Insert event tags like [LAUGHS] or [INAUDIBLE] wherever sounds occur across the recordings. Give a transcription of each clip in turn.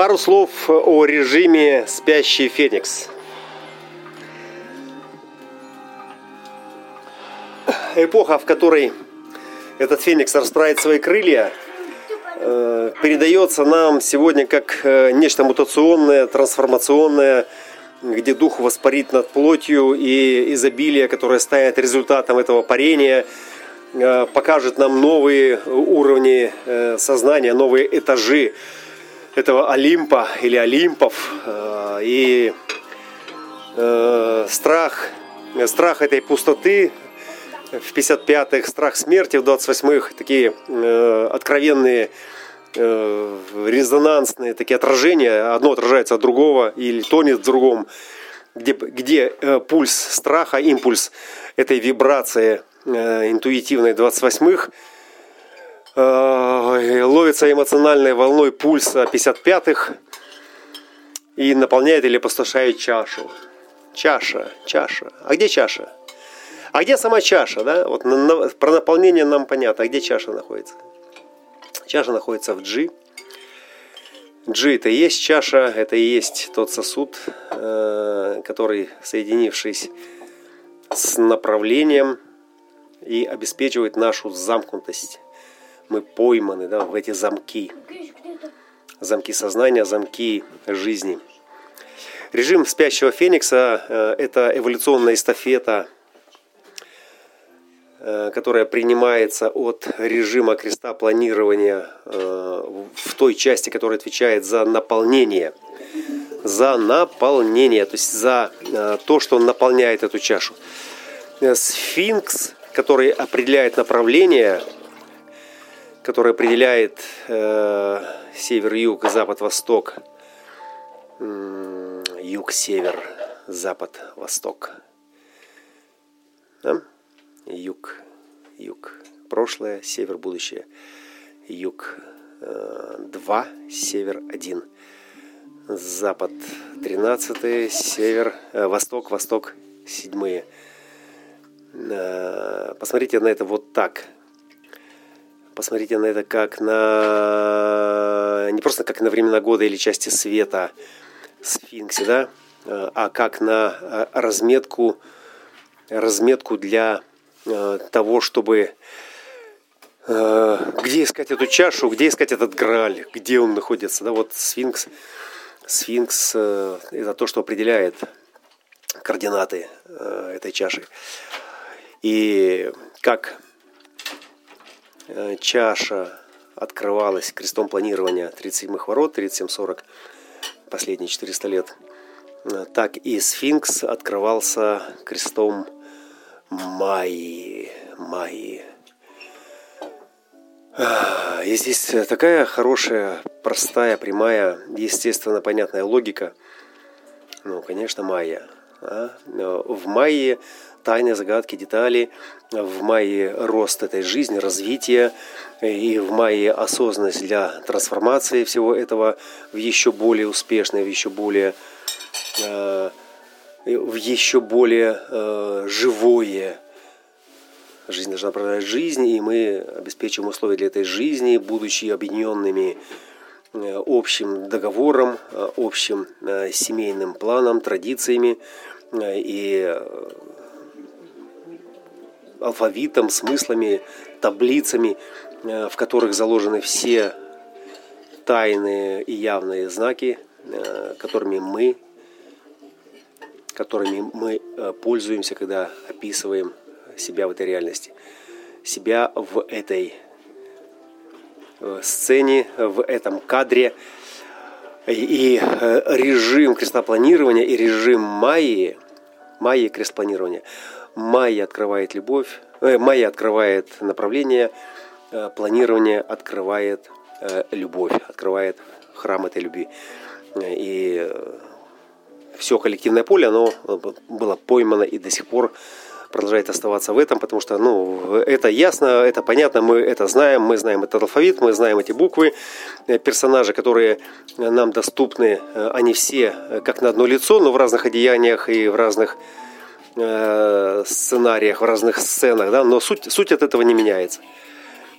Пару слов о режиме «Спящий Феникс». Эпоха, в которой этот Феникс расправит свои крылья, э, передается нам сегодня как э, нечто мутационное, трансформационное, где дух воспарит над плотью и изобилие, которое станет результатом этого парения, э, покажет нам новые уровни сознания, новые этажи этого Олимпа или Олимпов. И страх, страх этой пустоты, в 55-х страх смерти, в 28-х такие э, откровенные э, резонансные такие отражения, одно отражается от другого или тонет в другом, где, где э, пульс страха, импульс этой вибрации э, интуитивной 28-х э, ловится эмоциональной волной пульса 55-х и наполняет или опустошает чашу. Чаша, чаша. А где чаша? А где сама чаша, да? Вот на, на, про наполнение нам понятно. А где чаша находится? Чаша находится в G. G это и есть чаша, это и есть тот сосуд, э, который, соединившись с направлением, и обеспечивает нашу замкнутость. Мы пойманы да, в эти замки. Замки сознания, замки жизни. Режим спящего феникса э, – это эволюционная эстафета – Э, которая принимается от режима креста планирования э, в той части, которая отвечает за наполнение. За наполнение, то есть за то, что наполняет эту чашу. Сфинкс, который определяет направление, который определяет север-юг, запад-восток, юг-север, запад-восток. Да? юг, юг. Прошлое, север, будущее. Юг 2, э, север 1. Запад 13, север, э, восток, восток 7. Э, посмотрите на это вот так. Посмотрите на это как на... Не просто как на времена года или части света сфинксе, да? А как на разметку, разметку для Э, того, чтобы э, где искать эту чашу, где искать этот граль, где он находится. Да, вот сфинкс, сфинкс э, это то, что определяет координаты этой чаши. И как чаша открывалась крестом планирования 37-х ворот, 37-40, последние 400 лет, так и сфинкс открывался крестом Майи, Майи. И здесь такая хорошая, простая, прямая, естественно, понятная логика. Ну, конечно, майя. А? В майе тайны, загадки, детали, в мае рост этой жизни, развитие, и в мае осознанность для трансформации всего этого в еще более успешное, в еще более э, в еще более э, живое. Жизнь должна продолжать жизнь, и мы обеспечим условия для этой жизни, будучи объединенными э, общим договором, э, общим э, семейным планом, традициями и алфавитом, смыслами, таблицами, в которых заложены все тайные и явные знаки, которыми мы которыми мы э, пользуемся, когда описываем себя в этой реальности, себя в этой э, сцене, в этом кадре. И э, режим крестопланирования и режим Майи, Майи крестпланирования, Майя открывает любовь, э, Майя открывает направление, планирование открывает любовь, открывает храм этой любви. И все коллективное поле, оно э, было поймано и до сих пор продолжает оставаться в этом, потому что ну, это ясно, это понятно, мы это знаем, мы знаем этот алфавит, мы знаем эти буквы, э, персонажи, которые нам доступны, э, они все как на одно лицо, но в разных одеяниях и в разных э, сценариях, в разных сценах, да, но суть, суть от этого не меняется.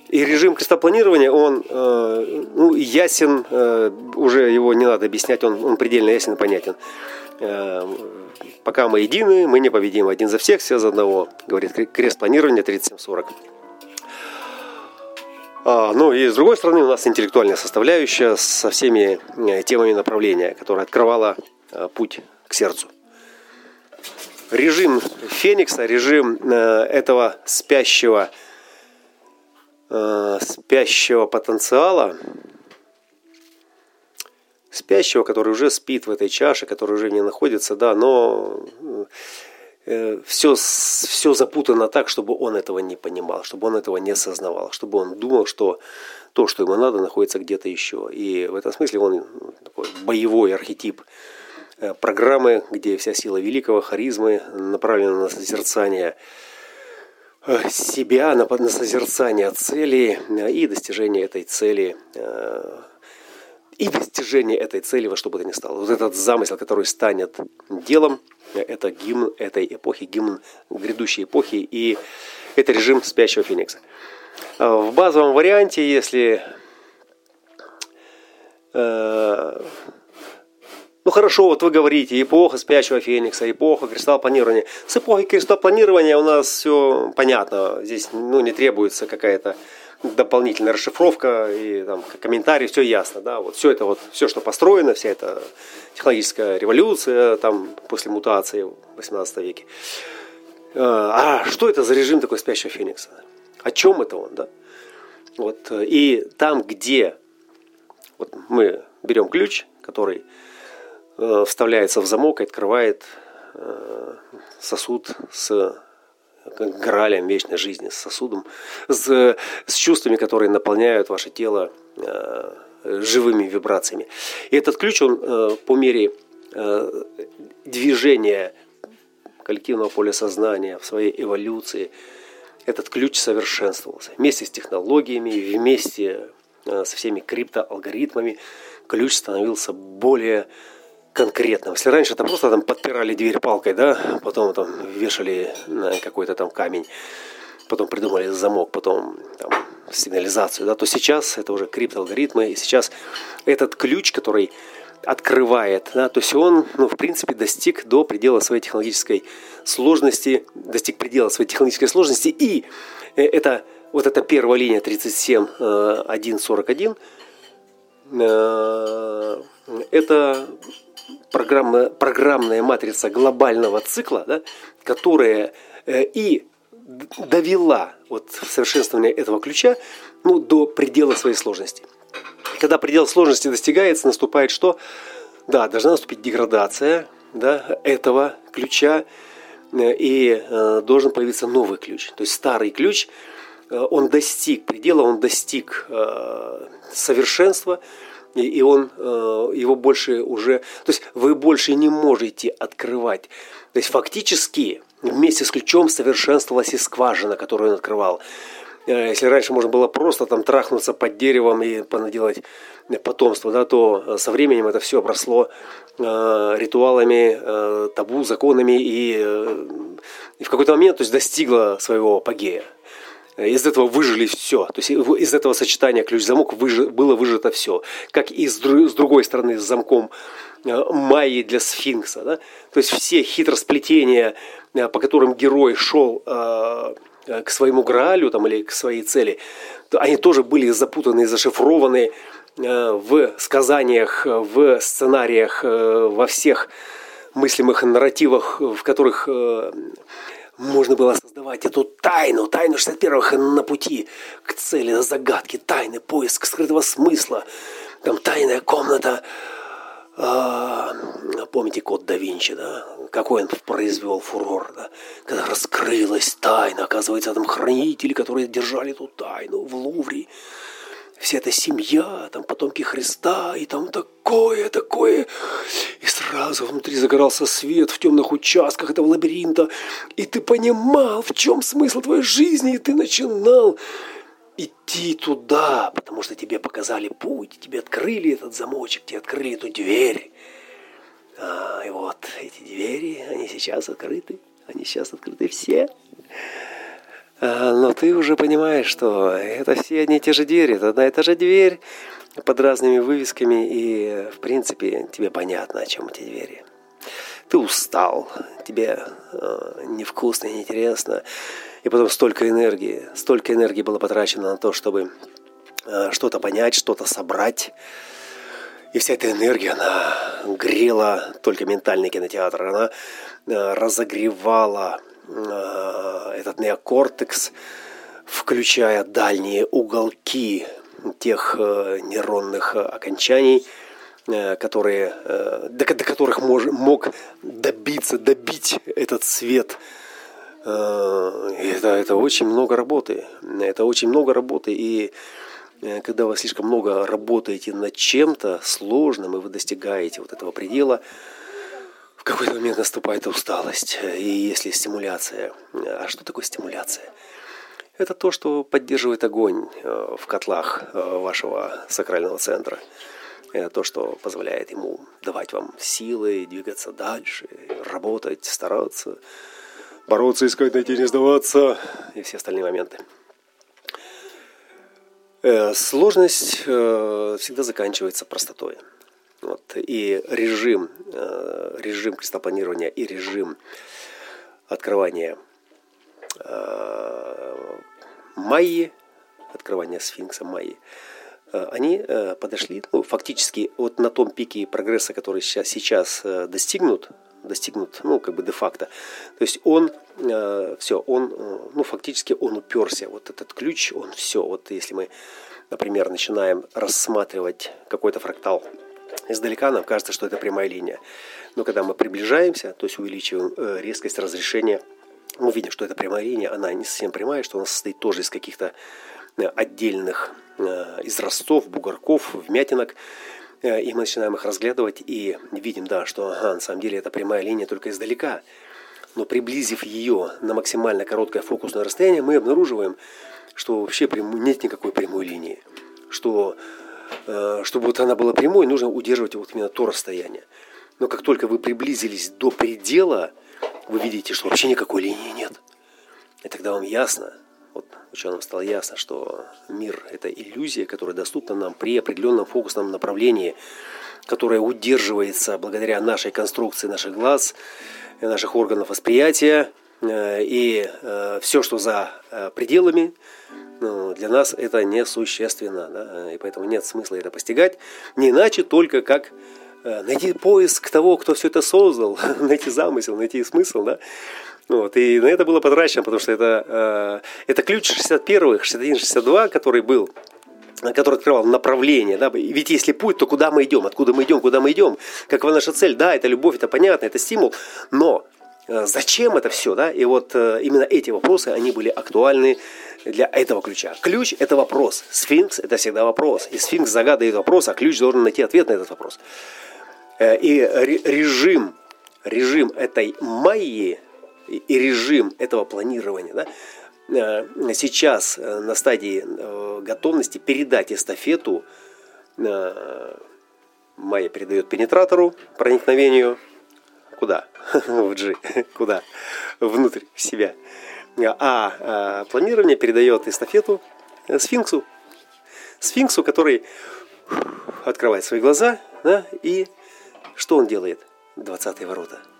И режим крестопланирования, он э, ну, ясен, э, уже его не надо объяснять, он, он предельно ясен и понятен. Э, пока мы едины, мы непобедимы. Один за всех, все за одного, говорит крест планирования 3740. А, ну и с другой стороны у нас интеллектуальная составляющая со всеми э, темами направления, которая открывала э, путь к сердцу. Режим Феникса, режим этого спящего, спящего потенциала, спящего, который уже спит в этой чаше, который уже не находится, да, но все, все запутано так, чтобы он этого не понимал, чтобы он этого не осознавал, чтобы он думал, что то, что ему надо, находится где-то еще. И в этом смысле он такой боевой архетип э, программы, где вся сила великого, харизмы направлена на созерцание э, себя, на, созерцание цели э, и достижение этой цели и достижение этой цели во что бы то ни стало. Вот этот замысел, который станет делом, это гимн этой эпохи, гимн грядущей эпохи, и это режим спящего Феникса. А в базовом варианте, если э, ну хорошо, вот вы говорите, эпоха спящего феникса, эпоха кристалл-планирования. С эпохой кристалл-планирования у нас все понятно. Здесь ну, не требуется какая-то дополнительная расшифровка и там, комментарий, все ясно. Да? Вот все это вот, все, что построено, вся эта технологическая революция там, после мутации в 18 веке. А, а что это за режим такой спящего феникса? О чем это он? Да? Вот, и там, где вот мы берем ключ, который э, вставляется в замок и открывает э, сосуд с гралем вечной жизни, с сосудом, с, с чувствами, которые наполняют ваше тело э, живыми вибрациями. И этот ключ, он э, по мере э, движения коллективного поля сознания в своей эволюции, этот ключ совершенствовался. Вместе с технологиями, вместе э, со всеми криптоалгоритмами ключ становился более конкретного. Если раньше это просто там подпирали дверь палкой, да, потом там вешали на какой-то там камень, потом придумали замок, потом там, сигнализацию, да, то сейчас это уже криптоалгоритмы, и сейчас этот ключ, который открывает, да, то есть он, ну, в принципе, достиг до предела своей технологической сложности, достиг предела своей технологической сложности, и э, это вот эта первая линия 37.1.41, э, это программная, программная матрица глобального цикла, да, которая э, и довела вот совершенствование этого ключа ну, до предела своей сложности. Когда предел сложности достигается, наступает что? Да, должна наступить деградация да, этого ключа, э, и э, должен появиться новый ключ. То есть старый ключ, э, он достиг предела, он достиг э, совершенства, и он э, его больше уже, то есть вы больше не можете открывать. То есть фактически вместе с ключом совершенствовалась и скважина, которую он открывал. Э, если раньше можно было просто там трахнуться под деревом и понаделать потомство, да, то со временем это все обросло э, ритуалами, э, табу, законами и, э, и в какой-то момент то есть, достигло своего апогея. Из этого выжили все. То есть из этого сочетания ключ-замок было выжито все. Как и с, другой стороны с замком э, Майи для сфинкса. Да? То есть все хитросплетения, э, по которым герой шел э, к своему Граалю там, или к своей цели, они тоже были запутаны и зашифрованы в сказаниях, в сценариях, во всех мыслимых нарративах, в которых можно было создавать эту тайну, тайну 61-х на пути к цели, на загадки, тайны, поиск скрытого смысла, там тайная комната. А, помните код да Винчи, да? Какой он произвел фурор, да? Когда раскрылась тайна, оказывается, там хранители, которые держали эту тайну в Лувре вся эта семья, там потомки Христа, и там такое, такое. И сразу внутри загорался свет в темных участках этого лабиринта, и ты понимал, в чем смысл твоей жизни, и ты начинал идти туда, потому что тебе показали путь, тебе открыли этот замочек, тебе открыли эту дверь. А, и вот эти двери, они сейчас открыты, они сейчас открыты все. А, но ты уже понимаешь, что это все одни и те же двери, это одна и та же дверь под разными вывесками, и, в принципе, тебе понятно, о чем эти двери. Ты устал, тебе э, невкусно, неинтересно, и потом столько энергии, столько энергии было потрачено на то, чтобы э, что-то понять, что-то собрать, и вся эта энергия, она грела только ментальный кинотеатр, она э, разогревала э, этот неокортекс, включая дальние уголки тех э, нейронных окончаний, которые, до, которых мож, мог добиться, добить этот свет. Это, это очень много работы. Это очень много работы. И Э, когда вы слишком много работаете над чем-то сложным, и вы достигаете вот этого предела, в какой-то момент наступает усталость. И если стимуляция. А что такое стимуляция? Это то, что поддерживает огонь э, в котлах э, вашего сакрального центра. Это то, что позволяет ему давать вам силы, двигаться дальше, работать, стараться, бороться, искать, найти, не сдаваться и все остальные моменты. Э, сложность всегда заканчивается простотой. Вот. И режим, э, режим крестопланирования и режим открывания Майи, открывания сфинкса Майи, они подошли ну, фактически вот на том пике прогресса, который сейчас, сейчас достигнут, достигнут, ну, как бы де-факто. То есть он, э, все, он, э, ну, фактически он уперся. Вот этот ключ, он все. Вот если мы, например, начинаем рассматривать какой-то фрактал издалека, нам кажется, что это прямая линия. Но когда мы приближаемся, то есть увеличиваем э, резкость разрешения, мы видим, что эта прямая линия, она не совсем прямая, что она состоит тоже из каких-то э, отдельных э, изразцов, бугорков, вмятинок. И мы начинаем их разглядывать и видим, да, что ага, на самом деле это прямая линия только издалека. Но приблизив ее на максимально короткое фокусное расстояние, мы обнаруживаем, что вообще нет никакой прямой линии. Что, чтобы вот она была прямой, нужно удерживать вот именно то расстояние. Но как только вы приблизились до предела, вы видите, что вообще никакой линии нет. И тогда вам ясно, вот ученым стало ясно, что мир – это иллюзия, которая доступна нам при определенном фокусном направлении, которая удерживается благодаря нашей конструкции наших глаз, наших органов восприятия. Э, и э, все, что за э, пределами, ну, для нас это несущественно. Да? И поэтому нет смысла это постигать. Не иначе только как найти поиск того, кто все это создал, [LAUGHS] найти замысел, найти смысл. Да? Вот, и на это было потрачено, потому что это, э, это ключ 61-х, 61-62, который был который открывал направление, да, ведь если путь, то куда мы идем, откуда мы идем, куда мы идем, какова наша цель, да, это любовь, это понятно, это стимул, но э, зачем это все, да, и вот э, именно эти вопросы, они были актуальны для этого ключа. Ключ – это вопрос, сфинкс – это всегда вопрос, и сфинкс загадывает вопрос, а ключ должен найти ответ на этот вопрос. Э, и режим, режим этой майи, и режим этого планирования, да, э, сейчас э, на стадии готовности передать эстафету. Майя передает пенетратору проникновению. Куда? [LAUGHS] В G. Куда? Внутрь себя. А планирование передает эстафету сфинксу. Сфинксу, который открывает свои глаза, да, и что он делает? 20 ворота –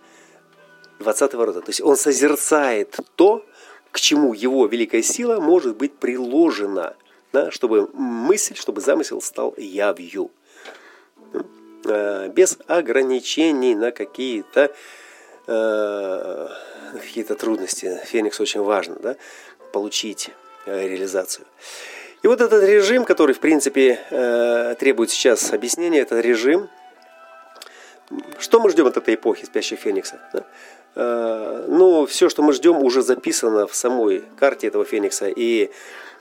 20 ворота. То есть он созерцает то, к чему его великая сила может быть приложена, да, чтобы мысль, чтобы замысел стал явью. Э, без ограничений на какие-то э, какие-то трудности. Феникс очень важно, да, получить э, реализацию. И вот этот режим, который, в принципе, требует сейчас объяснения, этот режим, что мы ждем от этой эпохи спящего Феникса? Да? Э, ну, все, что мы ждем, уже записано в самой карте этого Феникса. И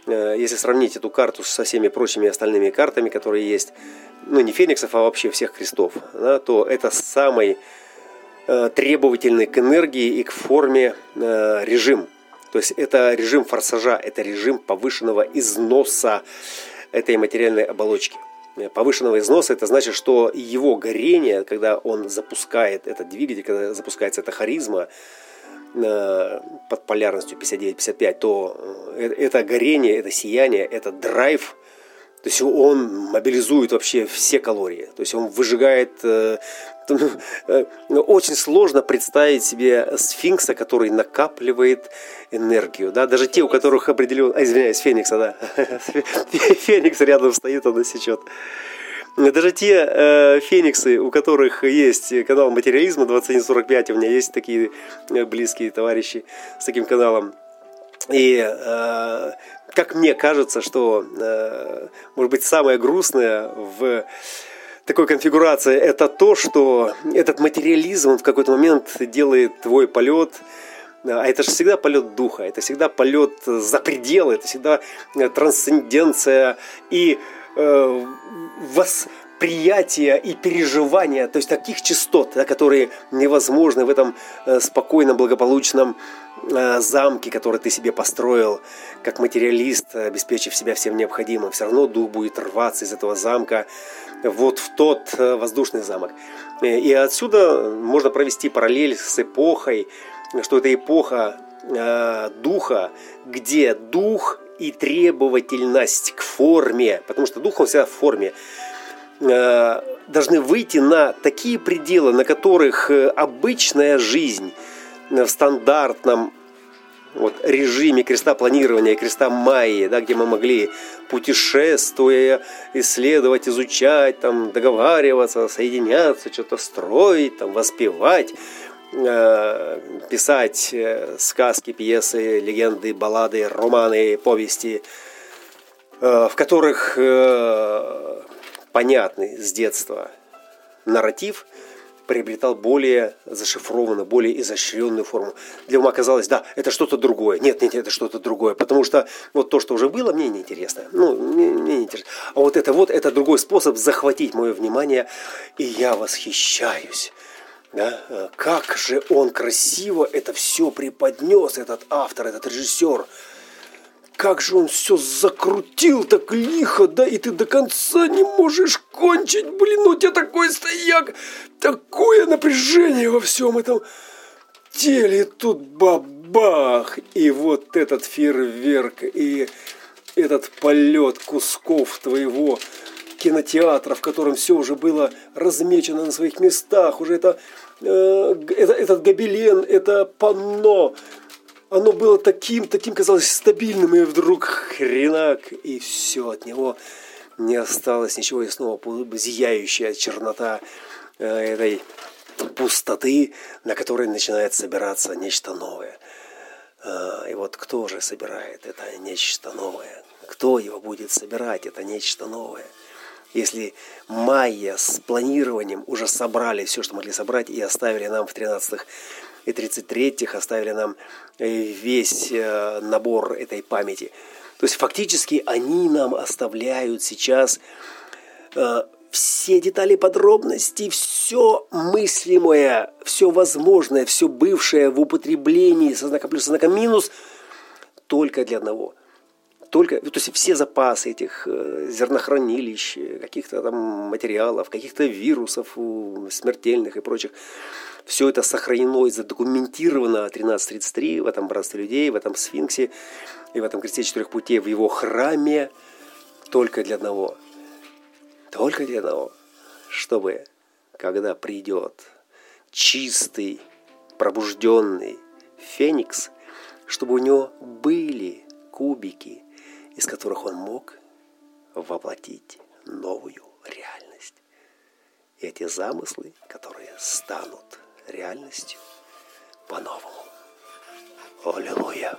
э, если сравнить эту карту со всеми прочими остальными картами, которые есть, ну, не Фениксов, а вообще всех крестов, да, то это самый э, требовательный к энергии и к форме режим. То есть это режим форсажа, это режим повышенного износа этой материальной оболочки – повышенного износа, это значит, что его горение, когда он запускает этот двигатель, когда запускается эта харизма, под полярностью 59-55, то это горение, это сияние, это драйв, то есть он мобилизует вообще все калории. То есть он выжигает... Очень сложно представить себе сфинкса, который накапливает энергию. Да? Даже те, у которых определен... А, извиняюсь, феникса, да. [LAUGHS] Феникс рядом стоит, он сечет. Даже те э, фениксы, у которых есть канал материализма 2145, у меня есть такие э, близкие товарищи с таким каналом. И э, как мне кажется, что, э, может быть, самое грустное в такой конфигурации это то, что этот материализм он в какой-то момент делает твой полет а это же всегда полет духа, это всегда полет за пределы, это всегда трансценденция и э, восприятие и переживание, то есть таких частот, да, которые невозможны в этом э, спокойном, благополучном э, замке, который ты себе построил, как материалист, обеспечив себя всем необходимым. Все равно дух будет рваться из этого замка вот в тот э, воздушный замок. Э, и отсюда можно провести параллель с эпохой, что это эпоха духа, где дух и требовательность к форме, потому что дух он всегда в форме, должны выйти на такие пределы, на которых обычная жизнь в стандартном вот, режиме креста планирования, креста Майи, да, где мы могли путешествуя, исследовать, изучать, там, договариваться, соединяться, что-то строить, там, воспевать, Э, писать э, сказки, пьесы, легенды, баллады, романы, повести, э, в которых понятный с детства нарратив приобретал более зашифрованную, более изощренную форму. Для ума казалось, да, это что-то другое. Нет, нет, это что-то другое. Потому что вот то, что уже было, мне неинтересно. Ну, мне, мне не интересно. А вот это вот, это другой способ захватить мое внимание, и я восхищаюсь да? Э, как же он красиво это все преподнес, этот автор, этот режиссер. Как же он все закрутил так лихо, да, и ты до конца не можешь кончить. Блин, у тебя такой стояк, такое напряжение во всем этом теле. И тут бабах, и вот этот фейерверк, и этот полет кусков твоего кинотеатра, в котором все уже было размечено на своих местах, уже это, э, это, этот гобелен, это панно, оно было таким, таким казалось стабильным, и вдруг хренак, и все от него не осталось ничего, и снова зияющая чернота э, этой пустоты, на которой начинает собираться нечто новое. Э, и вот кто же собирает это нечто новое? Кто его будет собирать, это нечто новое? Если майя с планированием уже собрали все, что могли собрать, и оставили нам в 13-х и 33-х, оставили нам э, весь э, набор этой памяти. То есть фактически они нам оставляют сейчас э, все детали подробности, все мыслимое, все возможное, все бывшее в употреблении со знаком плюс, со знаком минус, только для одного – только, то есть все запасы этих зернохранилищ, каких-то там материалов, каких-то вирусов смертельных и прочих, все это сохранено и задокументировано 1333 в этом братстве людей, в этом сфинксе и в этом кресте четырех путей, в его храме только для одного. Только для одного. Чтобы, когда придет чистый, пробужденный феникс, чтобы у него были кубики из которых он мог воплотить новую реальность. И эти замыслы, которые станут реальностью по-новому. Аллилуйя!